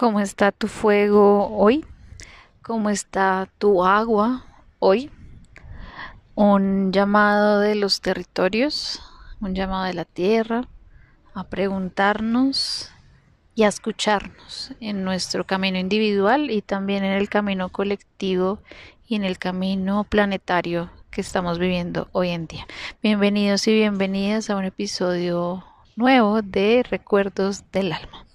¿Cómo está tu fuego hoy? ¿Cómo está tu agua hoy? Un llamado de los territorios, un llamado de la tierra a preguntarnos y a escucharnos en nuestro camino individual y también en el camino colectivo y en el camino planetario que estamos viviendo hoy en día. Bienvenidos y bienvenidas a un episodio nuevo de Recuerdos del Alma.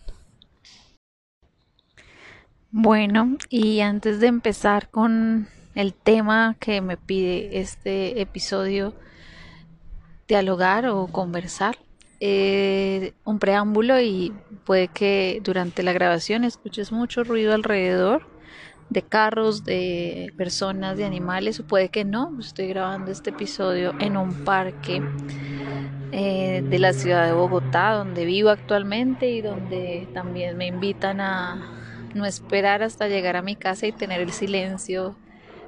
Bueno, y antes de empezar con el tema que me pide este episodio, dialogar o conversar, eh, un preámbulo y puede que durante la grabación escuches mucho ruido alrededor de carros, de personas, de animales, o puede que no. Estoy grabando este episodio en un parque eh, de la ciudad de Bogotá, donde vivo actualmente y donde también me invitan a no esperar hasta llegar a mi casa y tener el silencio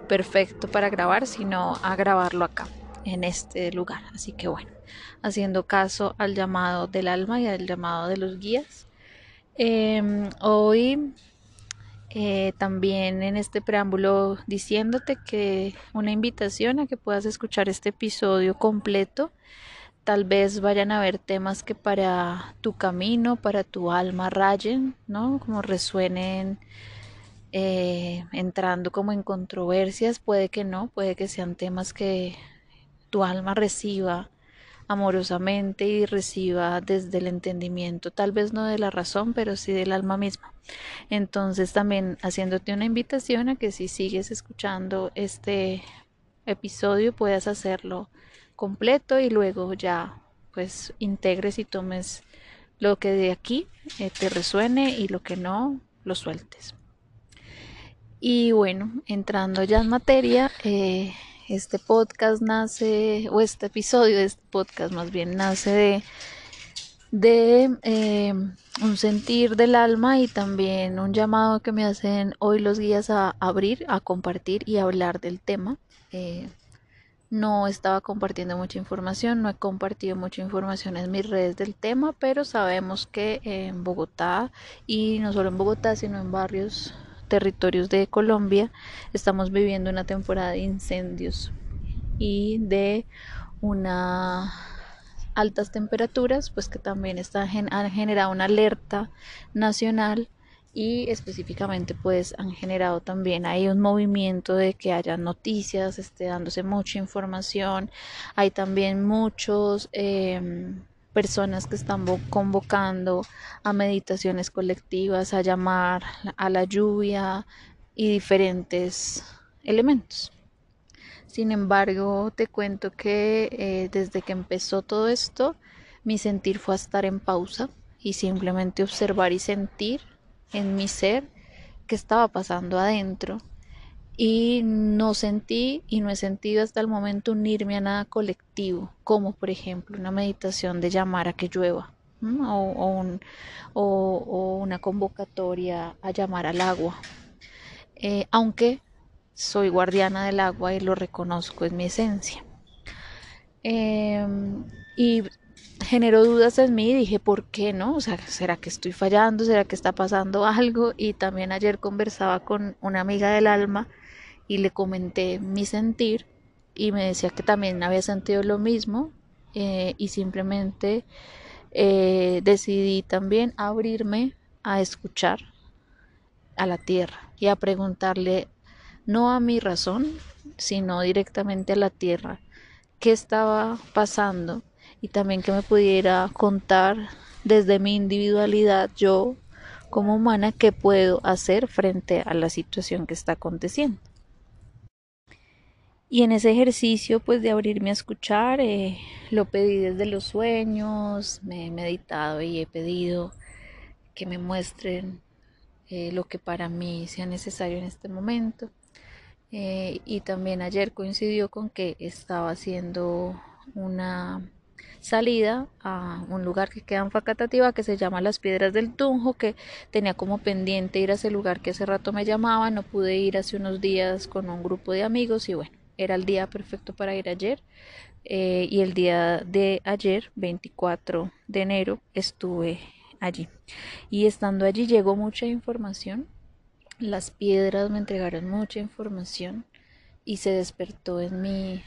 perfecto para grabar, sino a grabarlo acá, en este lugar. Así que bueno, haciendo caso al llamado del alma y al llamado de los guías. Em, hoy eh, también en este preámbulo diciéndote que una invitación a que puedas escuchar este episodio completo tal vez vayan a haber temas que para tu camino, para tu alma rayen, ¿no? Como resuenen eh, entrando como en controversias, puede que no, puede que sean temas que tu alma reciba amorosamente y reciba desde el entendimiento, tal vez no de la razón, pero sí del alma misma. Entonces también haciéndote una invitación a que si sigues escuchando este episodio puedas hacerlo completo y luego ya pues integres y tomes lo que de aquí eh, te resuene y lo que no lo sueltes. Y bueno, entrando ya en materia, eh, este podcast nace, o este episodio de este podcast más bien nace de, de eh, un sentir del alma y también un llamado que me hacen hoy los guías a abrir, a compartir y hablar del tema. No estaba compartiendo mucha información, no he compartido mucha información en mis redes del tema, pero sabemos que en Bogotá y no solo en Bogotá, sino en varios territorios de Colombia estamos viviendo una temporada de incendios y de una altas temperaturas, pues que también está, han generado una alerta nacional y específicamente pues han generado también hay un movimiento de que haya noticias, esté dándose mucha información, hay también muchos em, personas que están convocando a meditaciones colectivas, a llamar a la lluvia y diferentes elementos. Sin embargo, te cuento que eh, desde que empezó todo esto, mi sentir fue a estar en pausa y simplemente observar y sentir en mi ser que estaba pasando adentro y no sentí y no he sentido hasta el momento unirme a nada colectivo, como por ejemplo una meditación de llamar a que llueva o, o, una convocatoria a llamar al agua. Eh, aunque soy guardiana del agua y lo reconozco, es mi esencia. Em, y generó dudas en mí y dije, ¿por qué no? O sea, ¿será que estoy fallando? ¿Será que está pasando algo? Y también ayer conversaba con una amiga del alma y le comenté mi sentir y me decía que también había sentido lo mismo eh, y simplemente eh, decidí también abrirme a escuchar a la tierra y a preguntarle no a mi razón, sino directamente a la tierra qué estaba pasando y también que me pudiera contar desde mi individualidad yo como humana qué puedo hacer frente a la situación que está aconteciendo. Y en ese ejercicio pues de abrirme a escuchar eh, lo pedí desde los sueños, me he meditado y he pedido que me muestren eh, lo que para mí sea necesario en este momento. Eh, y también ayer coincidió con que estaba haciendo una salida a un lugar que queda en Facatativa que se llama Las Piedras del Tunjo, que tenía como pendiente ir a ese lugar que hace rato me llamaba, no pude ir hace unos días con un grupo de amigos y bueno, era el día perfecto para ir ayer. Eh, y el día de ayer, 24 de enero, estuve allí. Y estando allí llegó mucha información, las piedras me entregaron mucha información y se despertó en mí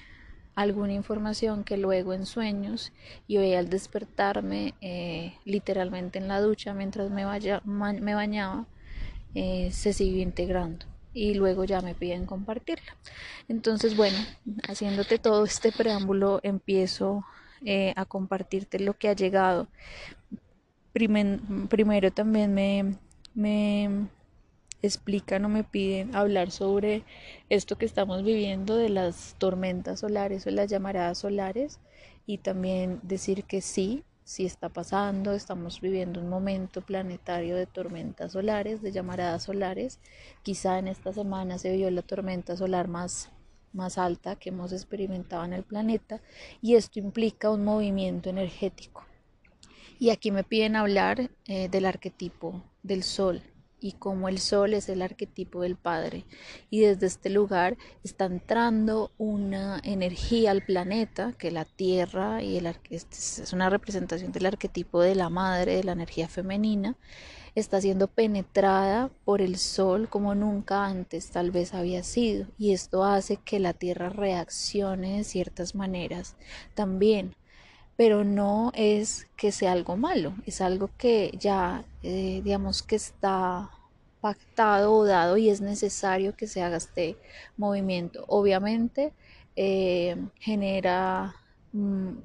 alguna información que luego en sueños y hoy al despertarme eh, literalmente en la ducha mientras me, bañaba eh, se siguió integrando y luego ya me piden compartirla. Entonces, bueno, haciéndote todo este preámbulo, empiezo eh, a compartirte lo que ha llegado. primero también me explican o me piden hablar sobre esto que estamos viviendo de las tormentas solares o las llamaradas solares y también decir que sí, sí está pasando, estamos viviendo un momento planetario de tormentas solares, de llamaradas solares. Quizá en esta semana se vio la tormenta solar más, más alta que hemos experimentado en el planeta y esto implica un movimiento energético. Y aquí me piden hablar eh, del arquetipo del sol, y como el sol es el arquetipo del Padre. Y desde este lugar está entrando una energía al planeta, que la Tierra y el este es una representación del arquetipo de la Madre, de la energía femenina, está siendo penetrada por el sol como nunca antes tal vez había sido. Y esto hace que la Tierra reaccione de ciertas maneras también pero no es que sea algo malo, es algo que ya, eh, digamos que está pactado o dado y es necesario que se haga este movimiento. Obviamente eh, genera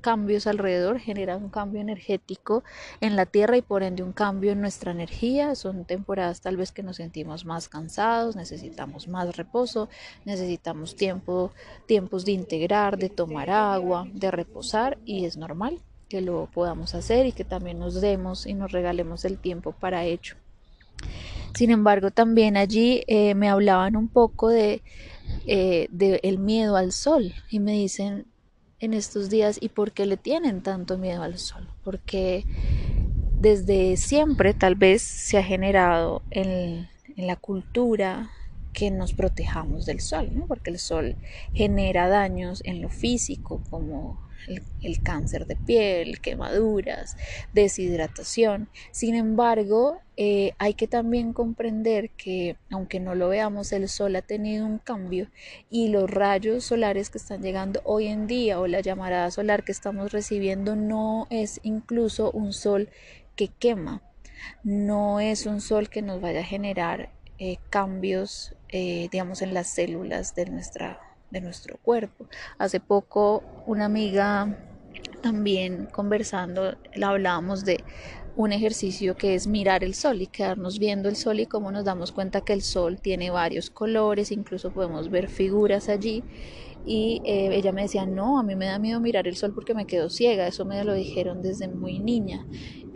cambios alrededor, genera un cambio energético en la Tierra y por ende un cambio en nuestra energía. Son temporadas tal vez que nos sentimos más cansados, necesitamos más reposo, necesitamos tiempo, tiempos de integrar, de tomar agua, de reposar y es normal que lo podamos hacer y que también nos demos y nos regalemos el tiempo para ello. Sin embargo, también allí eh, me hablaban un poco de, eh, de el miedo al sol y me dicen en estos días, ¿y por qué le tienen tanto miedo al sol? Porque desde siempre tal vez se ha generado en, en la cultura que nos protejamos del sol, ¿no? porque el sol genera daños en lo físico como el, cáncer de piel, quemaduras, deshidratación. Sin embargo, eh, hay que también comprender que aunque no lo veamos, el sol ha tenido un cambio y los rayos solares que están llegando hoy en día o la llamarada solar que estamos recibiendo no es incluso un sol que quema, no es un sol que nos vaya a generar eh, cambios, eh, digamos, en las células de nuestra de nuestro cuerpo. Hace poco una amiga también conversando, hablábamos de un ejercicio que es mirar el sol y quedarnos viendo el sol y cómo nos damos cuenta que el sol tiene varios colores, incluso podemos ver figuras allí. Y eh, ella me decía, no, a mí me da miedo mirar el sol porque me quedo ciega, eso me lo dijeron desde muy niña.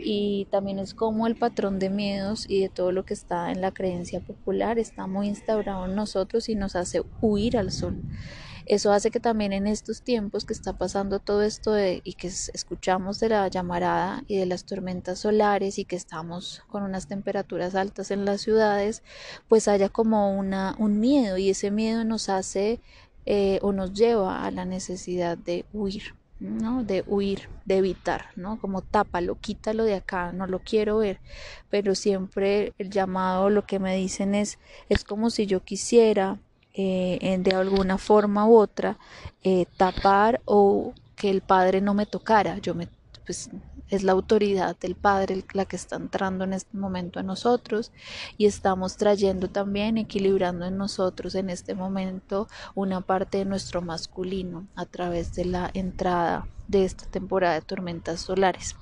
Y también es como el patrón de miedos y de todo lo que está en la creencia popular está muy instaurado en nosotros y nos hace huir al sol. Eso hace que también en estos tiempos que está pasando todo esto y que escuchamos de la llamarada y de las tormentas solares y que estamos con unas temperaturas altas en las ciudades, pues haya como una, un miedo y ese miedo nos hace eh, o nos lleva a la necesidad de huir. ¿No? de huir, de evitar, ¿no? Como tápalo, quítalo de acá, no lo quiero ver, pero siempre el llamado, lo que me dicen es, es como si yo quisiera eh, de alguna forma u otra eh, tapar o que el padre no me tocara. Yo me, pues, es la autoridad del Padre la que está entrando en este momento a nosotros y estamos trayendo también, equilibrando en nosotros en este momento una parte de nuestro masculino a través de la entrada de esta temporada de tormentas solares.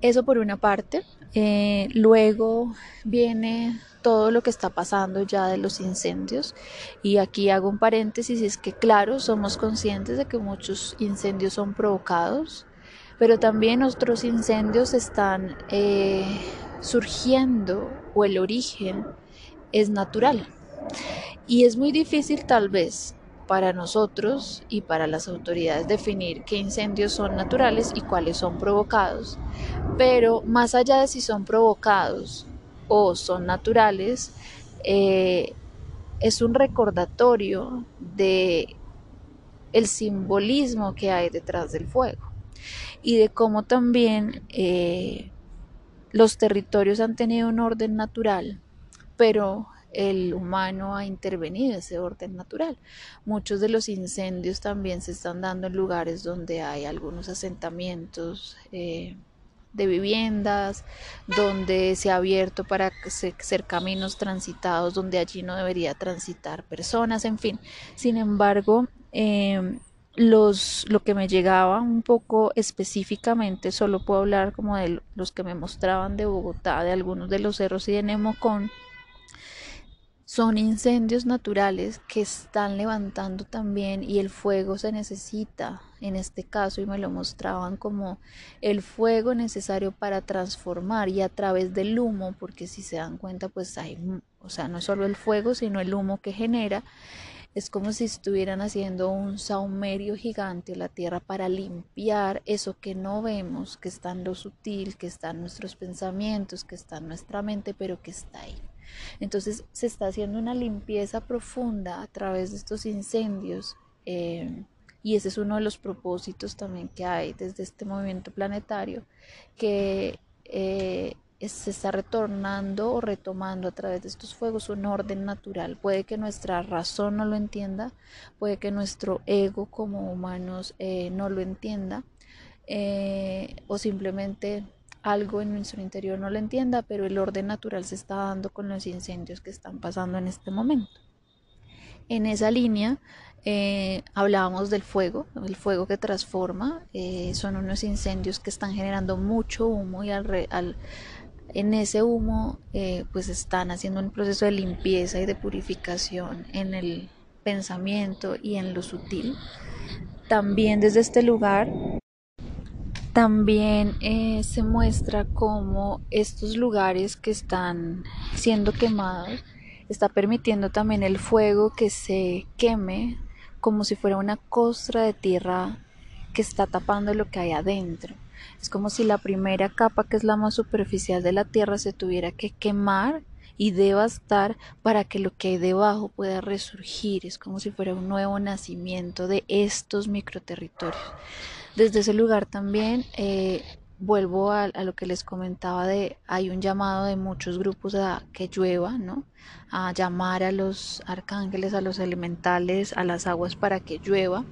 Eso por una parte. Eh, luego viene todo lo que está pasando ya de los incendios y aquí hago un paréntesis es que claro somos conscientes de que muchos incendios son provocados pero también otros incendios están eh, surgiendo o el origen es natural y es muy difícil tal vez para nosotros y para las autoridades definir qué incendios son naturales y cuáles son provocados. Pero más allá de si son provocados o son naturales, eh, es un recordatorio de el simbolismo que hay detrás del fuego y de cómo también eh, los territorios han tenido un orden natural, pero el humano ha intervenido ese orden natural. Muchos de los incendios también se están dando en lugares donde hay algunos asentamientos eh, de viviendas, donde se ha abierto para ser caminos transitados, donde allí no debería transitar personas, en fin. Sin embargo, em, los, lo que me llegaba un poco específicamente, solo puedo hablar como de los que me mostraban de Bogotá, de algunos de los cerros y de Nemocón, son incendios naturales que están levantando también y el fuego se necesita. En este caso y me lo mostraban como el fuego necesario para transformar y a través del humo porque si se dan cuenta pues hay o sea no solo el fuego sino el humo que genera es como si estuvieran haciendo un saumerio gigante la tierra para limpiar eso que no vemos que está en lo sutil que está en nuestros pensamientos que está en nuestra mente pero que está ahí. Entonces se está haciendo una limpieza profunda a través de estos incendios eh, y ese es uno de los propósitos también que hay desde este movimiento planetario que eh, se está retornando o retomando a través de estos fuegos un orden natural. Puede que nuestra razón no lo entienda, puede que nuestro ego como humanos eh, no lo entienda o simplemente algo en nuestro interior no lo entienda, pero el orden natural se está dando con los incendios que están pasando en este momento. En esa línea eh, hablábamos del fuego, el fuego que transforma, eh, son unos incendios que están generando mucho humo y al, en ese humo eh, pues están haciendo un proceso de limpieza y de purificación en el pensamiento y en lo sutil. También desde este lugar también eh, se muestra cómo estos lugares que están siendo quemados está permitiendo también el fuego que se queme como si fuera una costra de tierra que está tapando lo que hay adentro. Es como si la primera capa, que es la más superficial de la tierra, se tuviera que quemar y devastar para que lo que hay debajo pueda resurgir. Es como si fuera un nuevo nacimiento de estos microterritorios. Desde ese lugar también eh, vuelvo a, lo que les comentaba de hay un llamado de muchos grupos a que llueva, ¿no? A llamar a los arcángeles, a los elementales, a las aguas para que llueva.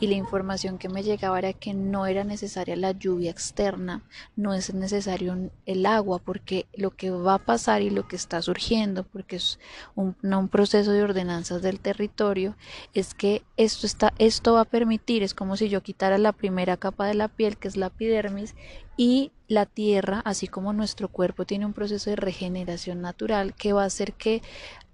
Y la información que me llegaba era que no era necesaria la lluvia externa, no es necesario el agua, porque lo que va a pasar y lo que está surgiendo, porque es un, proceso de ordenanzas del territorio, es que esto, está, esto va a permitir, es como si yo quitara la primera capa de la piel, que es la epidermis, y la tierra, así como nuestro cuerpo tiene un proceso de regeneración natural que va a hacer que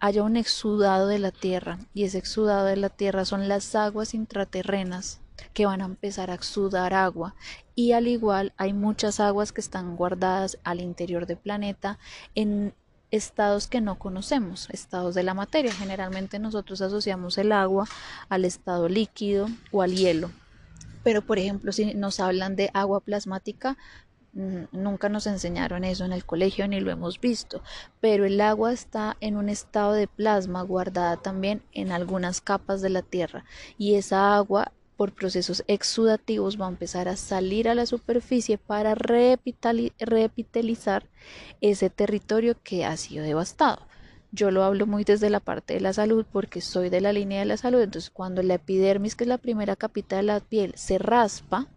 haya un exudado de la tierra. Y ese exudado de la tierra son las aguas intraterrenas que van a empezar a exudar agua. Y al igual hay muchas aguas que están guardadas al interior del planeta en estados que no conocemos, estados de la materia. Generalmente nosotros asociamos el agua al estado líquido o al hielo pero por ejemplo si nos hablan de agua plasmática, mm, nunca nos enseñaron eso en el colegio ni lo hemos visto, pero el agua está en un estado de plasma guardada también en algunas capas de la tierra y esa agua por procesos exudativos va a empezar a salir a la superficie para repitalizar ese territorio que ha sido devastado. Yo lo hablo muy desde la parte de la salud porque soy de la línea de la salud. Entonces, cuando la epidermis, que es la primera capita de la piel, se raspa,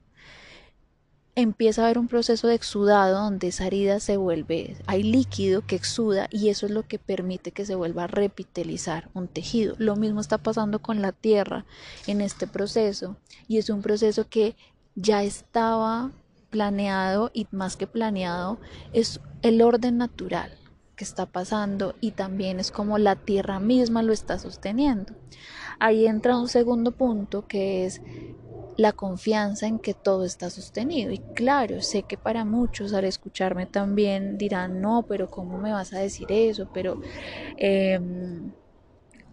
empieza a haber un proceso de exudado donde esa herida se vuelve, hay líquido que exuda y eso es lo que permite que se vuelva a repitelizar un tejido. Lo mismo está pasando con la tierra en este proceso y es un proceso que ya estaba planeado y más que planeado es el orden natural que está pasando y también es como la tierra misma lo está sosteniendo. Ahí entra un segundo punto que es la confianza en que todo está sostenido. Y claro, sé que para muchos al escucharme también dirán, no, pero ¿cómo me vas a decir eso? Pero... Em,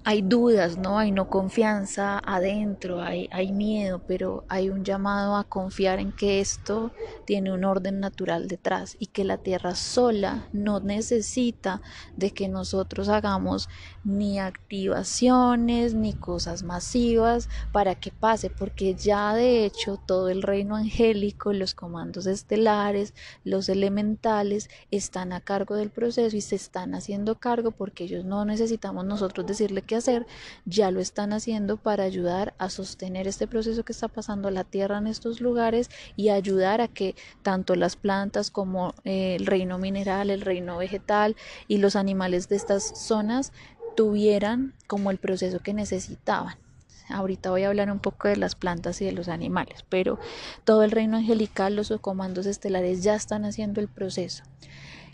hay dudas, ¿no? Hay no confianza adentro, hay, hay miedo, pero hay un llamado a confiar en que esto tiene un orden natural detrás y que la tierra sola no necesita de que nosotros hagamos ni activaciones ni cosas masivas para que pase, porque ya de hecho todo el reino angélico, los comandos estelares, los elementales están a cargo del proceso y se están haciendo cargo porque ellos no necesitamos nosotros decirle qué hacer, ya lo están haciendo para ayudar a sostener este proceso que está pasando la tierra en estos lugares y ayudar a que tanto las plantas como eh, el reino mineral, el reino vegetal y los animales de estas zonas tuvieran como el proceso que necesitaban. Ahorita voy a hablar un poco de las plantas y de los animales, pero todo el reino angelical, los comandos estelares ya están haciendo el proceso.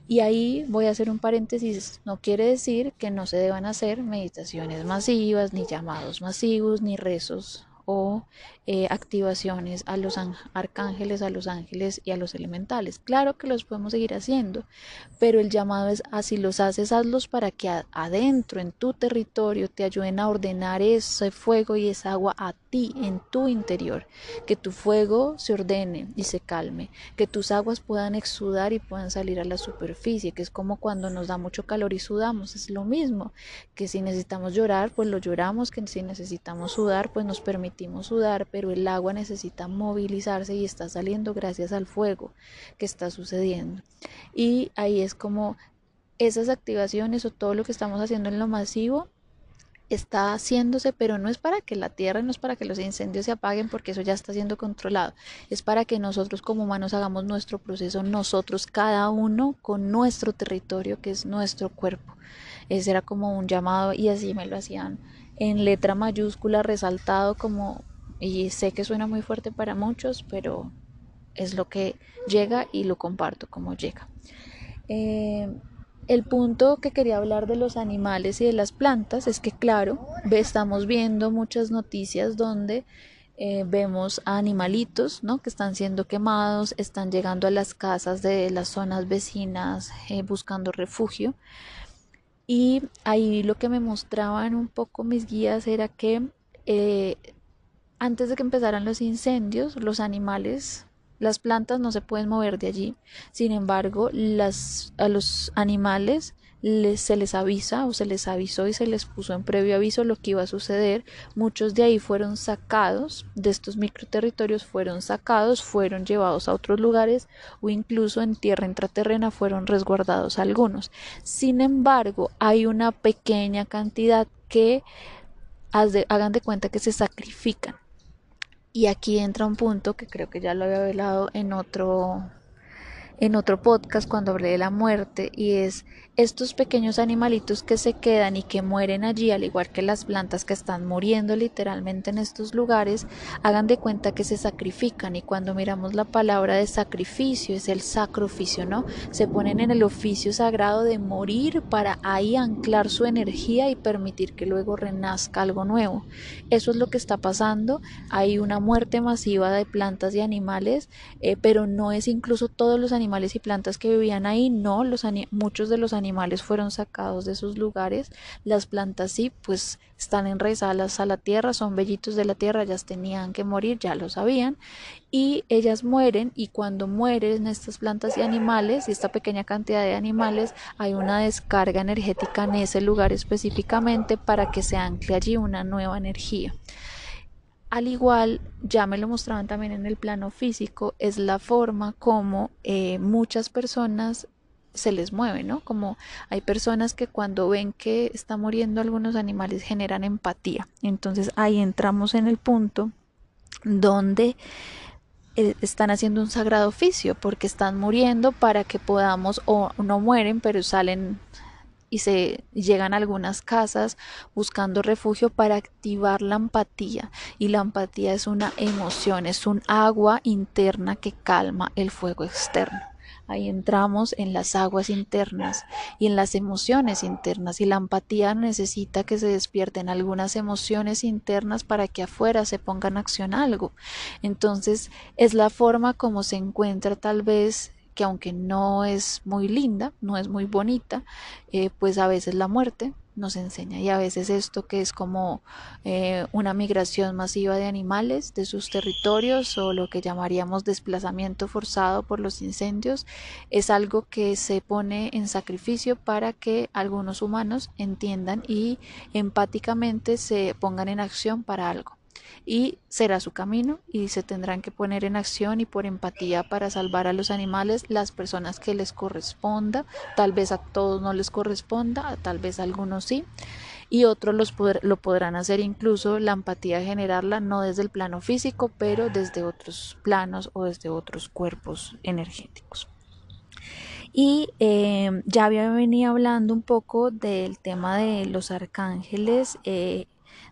Y ahí voy a hacer un paréntesis, no quiere decir que no se deban hacer meditaciones masivas, ni llamados masivos, ni rezos o eh, activaciones a los arcángeles, a los ángeles y a los elementales. Claro que los podemos seguir haciendo, pero el llamado es así los haces, hazlos para que adentro, en tu territorio, te ayuden a ordenar ese fuego y esa agua a ti, en tu interior. Que tu fuego se ordene y se calme, que tus aguas puedan exudar y puedan salir a la superficie, que es como cuando nos da mucho calor y sudamos, es lo mismo, que si necesitamos llorar, pues lo lloramos, que si necesitamos sudar, pues nos sudar, pero el agua necesita movilizarse y está saliendo gracias al fuego que está sucediendo. Y ahí es como esas activaciones o todo lo que estamos haciendo en lo masivo está haciéndose, pero no es para que la tierra, no es para que los incendios se apaguen, porque eso ya está siendo controlado. Es para que nosotros como humanos hagamos nuestro proceso, nosotros cada uno con nuestro territorio, que es nuestro cuerpo. Ese era como un llamado y así me lo hacían en letra mayúscula, resaltado como y sé que suena muy fuerte para muchos, pero es lo que llega y lo comparto como llega. Eh, el punto que quería hablar de los animales y de las plantas es que, claro, estamos viendo muchas noticias donde eh, vemos a animalitos ¿no? que están siendo quemados, están llegando a las casas de las zonas vecinas eh, buscando refugio. Y ahí lo que me mostraban un poco mis guías era que antes de que empezaran los incendios, los animales, las plantas no se pueden mover de allí. Sin embargo, las, a los animales les, se les avisa o se les avisó y se les puso en previo aviso lo que iba a suceder. Muchos de ahí fueron sacados, de estos microterritorios fueron sacados, fueron llevados a otros lugares o incluso en tierra intraterrena fueron resguardados algunos. Sin embargo, hay una pequeña cantidad que hagan de cuenta que se sacrifican y aquí entra un punto que creo que ya lo había hablado en otro en otro podcast cuando hablé de la muerte y es estos pequeños animalitos que se quedan y que mueren allí, al igual que las plantas que están muriendo literalmente en estos lugares, hagan de cuenta que se sacrifican y cuando miramos la palabra de sacrificio es el sacrificio, ¿no? Se ponen en el oficio sagrado de morir para ahí anclar su energía y permitir que luego renazca algo nuevo. Eso es lo que está pasando. Hay una muerte masiva de plantas y animales, eh, pero no es incluso todos los animales y plantas que vivían ahí, no, los muchos de los animales animales fueron sacados de sus lugares, las plantas sí, pues están enraizadas a la tierra, son bellitos de la tierra, ellas tenían que morir, ya lo sabían, y ellas mueren y cuando mueren estas plantas y animales, y esta pequeña cantidad de animales, hay una descarga energética en ese lugar específicamente para que se ancle allí una nueva energía. Al igual, ya me lo mostraban también en el plano físico, es la forma como eh, muchas personas se les mueve, ¿no? Como hay personas que cuando ven que está muriendo algunos animales generan empatía. Entonces ahí entramos en el punto donde eh, están haciendo un sagrado oficio porque están muriendo para que podamos o no mueren pero salen y se llegan a algunas casas buscando refugio para activar la empatía y la empatía es una emoción es un agua interna que calma el fuego externo Ahí entramos en las aguas internas y en las emociones internas y la empatía necesita que se despierten algunas emociones internas para que afuera se ponga en acción algo. Entonces es la forma como se encuentra tal vez que aunque no es muy linda, no es muy bonita, eh, pues a veces la muerte, nos enseña. Y a veces esto que es como eh, una migración masiva de animales de sus territorios o lo que llamaríamos desplazamiento forzado por los incendios, es algo que se pone en sacrificio para que algunos humanos entiendan y empáticamente se pongan en acción para algo y será su camino y se tendrán que poner en acción y por empatía para salvar a los animales las personas que les corresponda, tal vez a todos no les corresponda, tal vez a algunos sí y otros los lo podrán hacer incluso la empatía generarla no desde el plano físico pero desde otros planos o desde otros cuerpos energéticos. Y eh, ya había venido hablando un poco del tema de los arcángeles. Eh,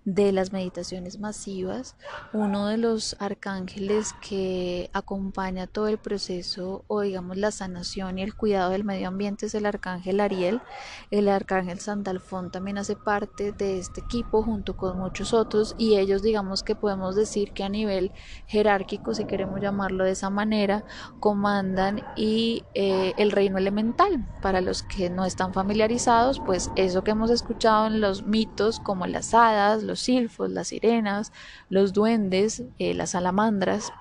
de las meditaciones masivas, uno de los arcángeles que acompaña todo el proceso o digamos la sanación y el cuidado del medio ambiente es el arcángel Ariel. El arcángel Sandalfón también hace parte de este equipo junto con muchos otros y ellos digamos que podemos decir que a nivel jerárquico, si queremos llamarlo de esa manera, comandan y eh, el reino elemental. Para los que no están familiarizados, pues eso que hemos escuchado en los mitos como las hadas, los silfos, las sirenas, los duendes, eh, las salamandras,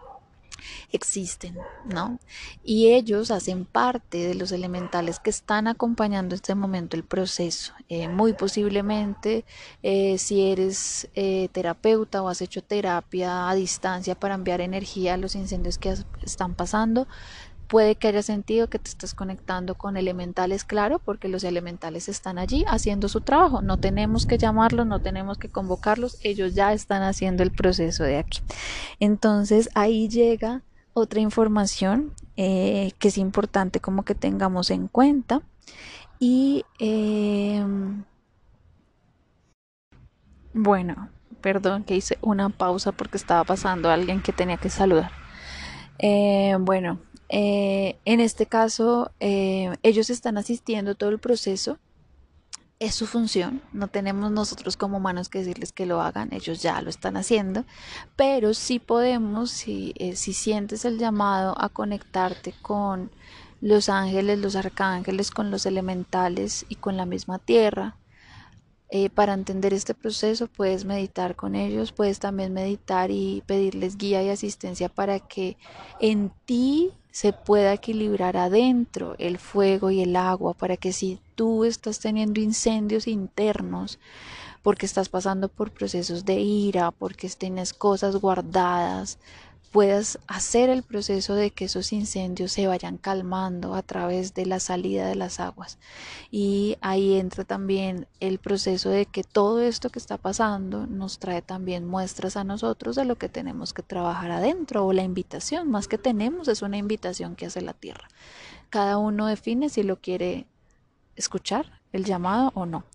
existen, ¿no? Y ellos hacen parte de los elementales que están acompañando en este momento el proceso. Eh, muy posiblemente, eh, si eres terapeuta o has hecho terapia a distancia para enviar energía a los incendios que están pasando, Puede que haya sentido que te estás conectando con elementales, claro, porque los elementales están allí haciendo su trabajo. No tenemos que llamarlos, no tenemos que convocarlos, ellos ya están haciendo el proceso de aquí. Entonces ahí llega otra información eh, que es importante como que tengamos en cuenta. Y em, bueno, perdón que hice una pausa porque estaba pasando alguien que tenía que saludar. Eh, bueno, eh, en este caso, eh, ellos están asistiendo todo el proceso. Es su función, no tenemos nosotros como humanos que decirles que lo hagan, ellos ya lo están haciendo, pero sí podemos, si, eh, si sientes el llamado a conectarte con los ángeles, los arcángeles, con los elementales y con la misma tierra, para entender este proceso puedes meditar con ellos, puedes también meditar y pedirles guía y asistencia para que en ti se pueda equilibrar adentro el fuego y el agua para que si tú estás teniendo incendios internos, porque estás pasando por procesos de ira, porque tienes cosas guardadas, puedas hacer el proceso de que esos incendios se vayan calmando a través de la salida de las aguas. Y ahí entra también el proceso de que todo esto que está pasando nos trae también muestras a nosotros de lo que tenemos que trabajar adentro o la invitación, más que tenemos es una invitación que hace la tierra. Cada uno define si lo quiere escuchar, el llamado o no.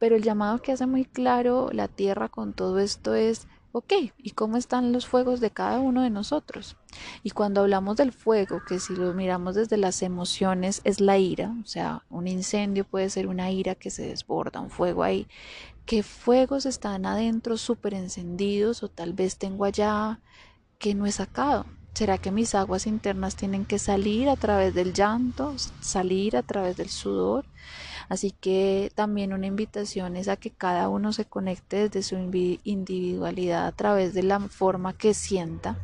Pero el llamado que hace muy claro la tierra con todo esto es Ok, ¿y cómo están los fuegos de cada uno de nosotros? Y cuando hablamos del fuego, que si lo miramos desde las emociones es la ira, o sea, un incendio puede ser una ira que se desborda, un fuego ahí. ¿Qué fuegos están adentro súper encendidos o tal vez tengo allá que no he sacado? ¿Será que mis aguas internas tienen que salir a través del llanto, salir a través del sudor? Así que también una invitación es a que cada uno se conecte desde su individualidad a través de la forma que sienta,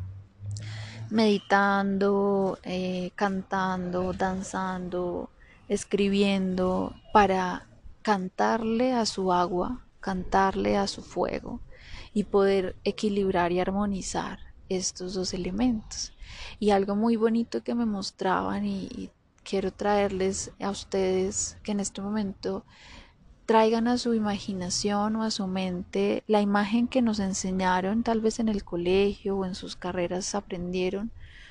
meditando, eh, cantando, danzando, escribiendo, para cantarle a su agua, cantarle a su fuego y poder equilibrar y armonizar estos dos elementos. Y algo muy bonito que me mostraban y quiero traerles a ustedes que en este momento traigan a su imaginación o a su mente la imagen que nos enseñaron tal vez en el colegio o en sus carreras aprendieron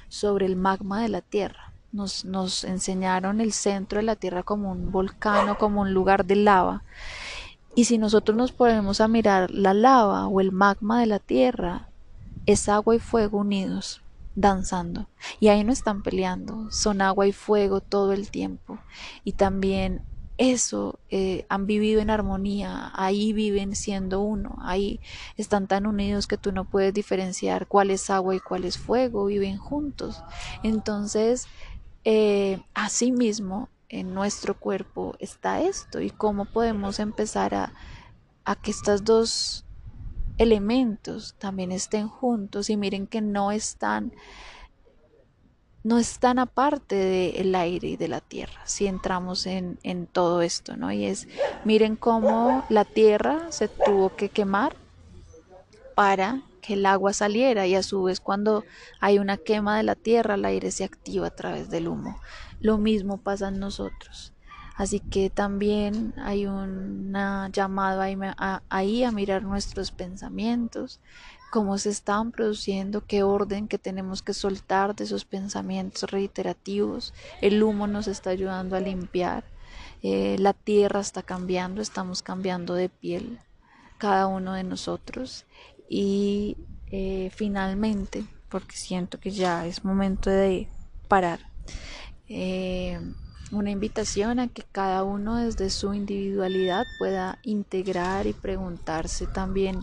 sobre el magma de la Tierra. Nos, nos enseñaron el centro de la Tierra como un volcán como un lugar de lava. Y si nosotros nos ponemos a mirar la lava o el magma de la Tierra, es agua y fuego unidos danzando. Y ahí no están peleando, son agua y fuego todo el tiempo. Y también eso eh, han vivido en armonía, ahí viven siendo uno, ahí están tan unidos que tú no puedes diferenciar cuál es agua y cuál es fuego, viven juntos. Entonces, eh, asimismo, en nuestro cuerpo está esto y cómo podemos empezar a, a que estos dos elementos también estén juntos y miren que no están no están aparte del aire y de la tierra, si entramos en, en, todo esto, ¿no? Y es, miren cómo la tierra se tuvo que quemar para que el agua saliera y a su vez cuando hay una quema de la tierra el aire se activa a través del humo. Lo mismo pasa en nosotros. Así que también hay un llamado ahí a, mirar nuestros pensamientos, cómo se están produciendo, qué orden que tenemos que soltar de esos pensamientos reiterativos. El humo nos está ayudando a limpiar. Eh, la tierra está cambiando, estamos cambiando de piel, cada uno de nosotros. Y eh, finalmente, porque siento que ya es momento de parar, eh, una invitación a que cada uno desde su individualidad pueda integrar y preguntarse también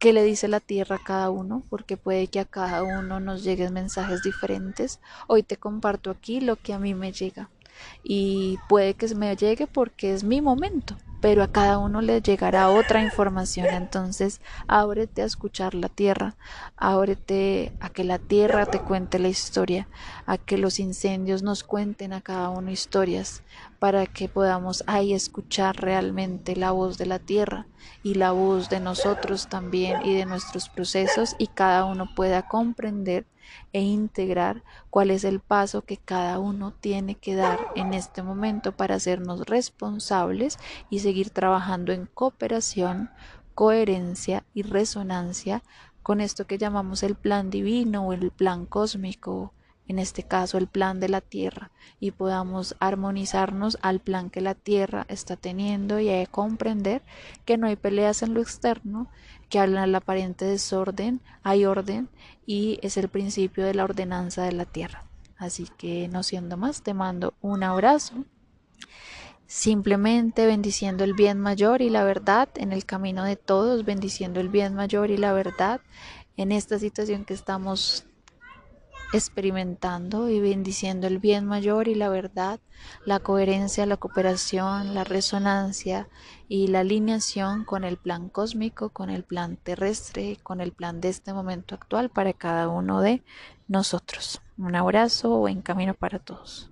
qué le dice la tierra a cada uno, porque puede que a cada uno nos lleguen mensajes diferentes. Hoy te comparto aquí lo que a mí me llega y puede que me llegue porque es mi momento pero a cada uno le llegará otra información. Entonces, ábrete a escuchar la tierra, ábrete a que la tierra te cuente la historia, a que los incendios nos cuenten a cada uno historias, para que podamos ahí escuchar realmente la voz de la tierra y la voz de nosotros también y de nuestros procesos y cada uno pueda comprender e integrar cuál es el paso que cada uno tiene que dar en este momento para hacernos responsables y seguir trabajando en cooperación, coherencia y resonancia con esto que llamamos el plan divino o el plan cósmico en este caso el plan de la Tierra, y podamos armonizarnos al plan que la Tierra está teniendo y a comprender que no hay peleas en lo externo, que al aparente desorden hay orden y es el principio de la ordenanza de la Tierra. Así que no siendo más, te mando un abrazo simplemente bendiciendo el bien mayor y la verdad en el camino de todos, bendiciendo el bien mayor y la verdad en esta situación que estamos experimentando y bendiciendo el bien mayor y la verdad, la coherencia, la cooperación, la resonancia y la alineación con el plan cósmico, con el plan terrestre, con el plan de este momento actual para cada uno de nosotros. Un abrazo, buen camino para todos.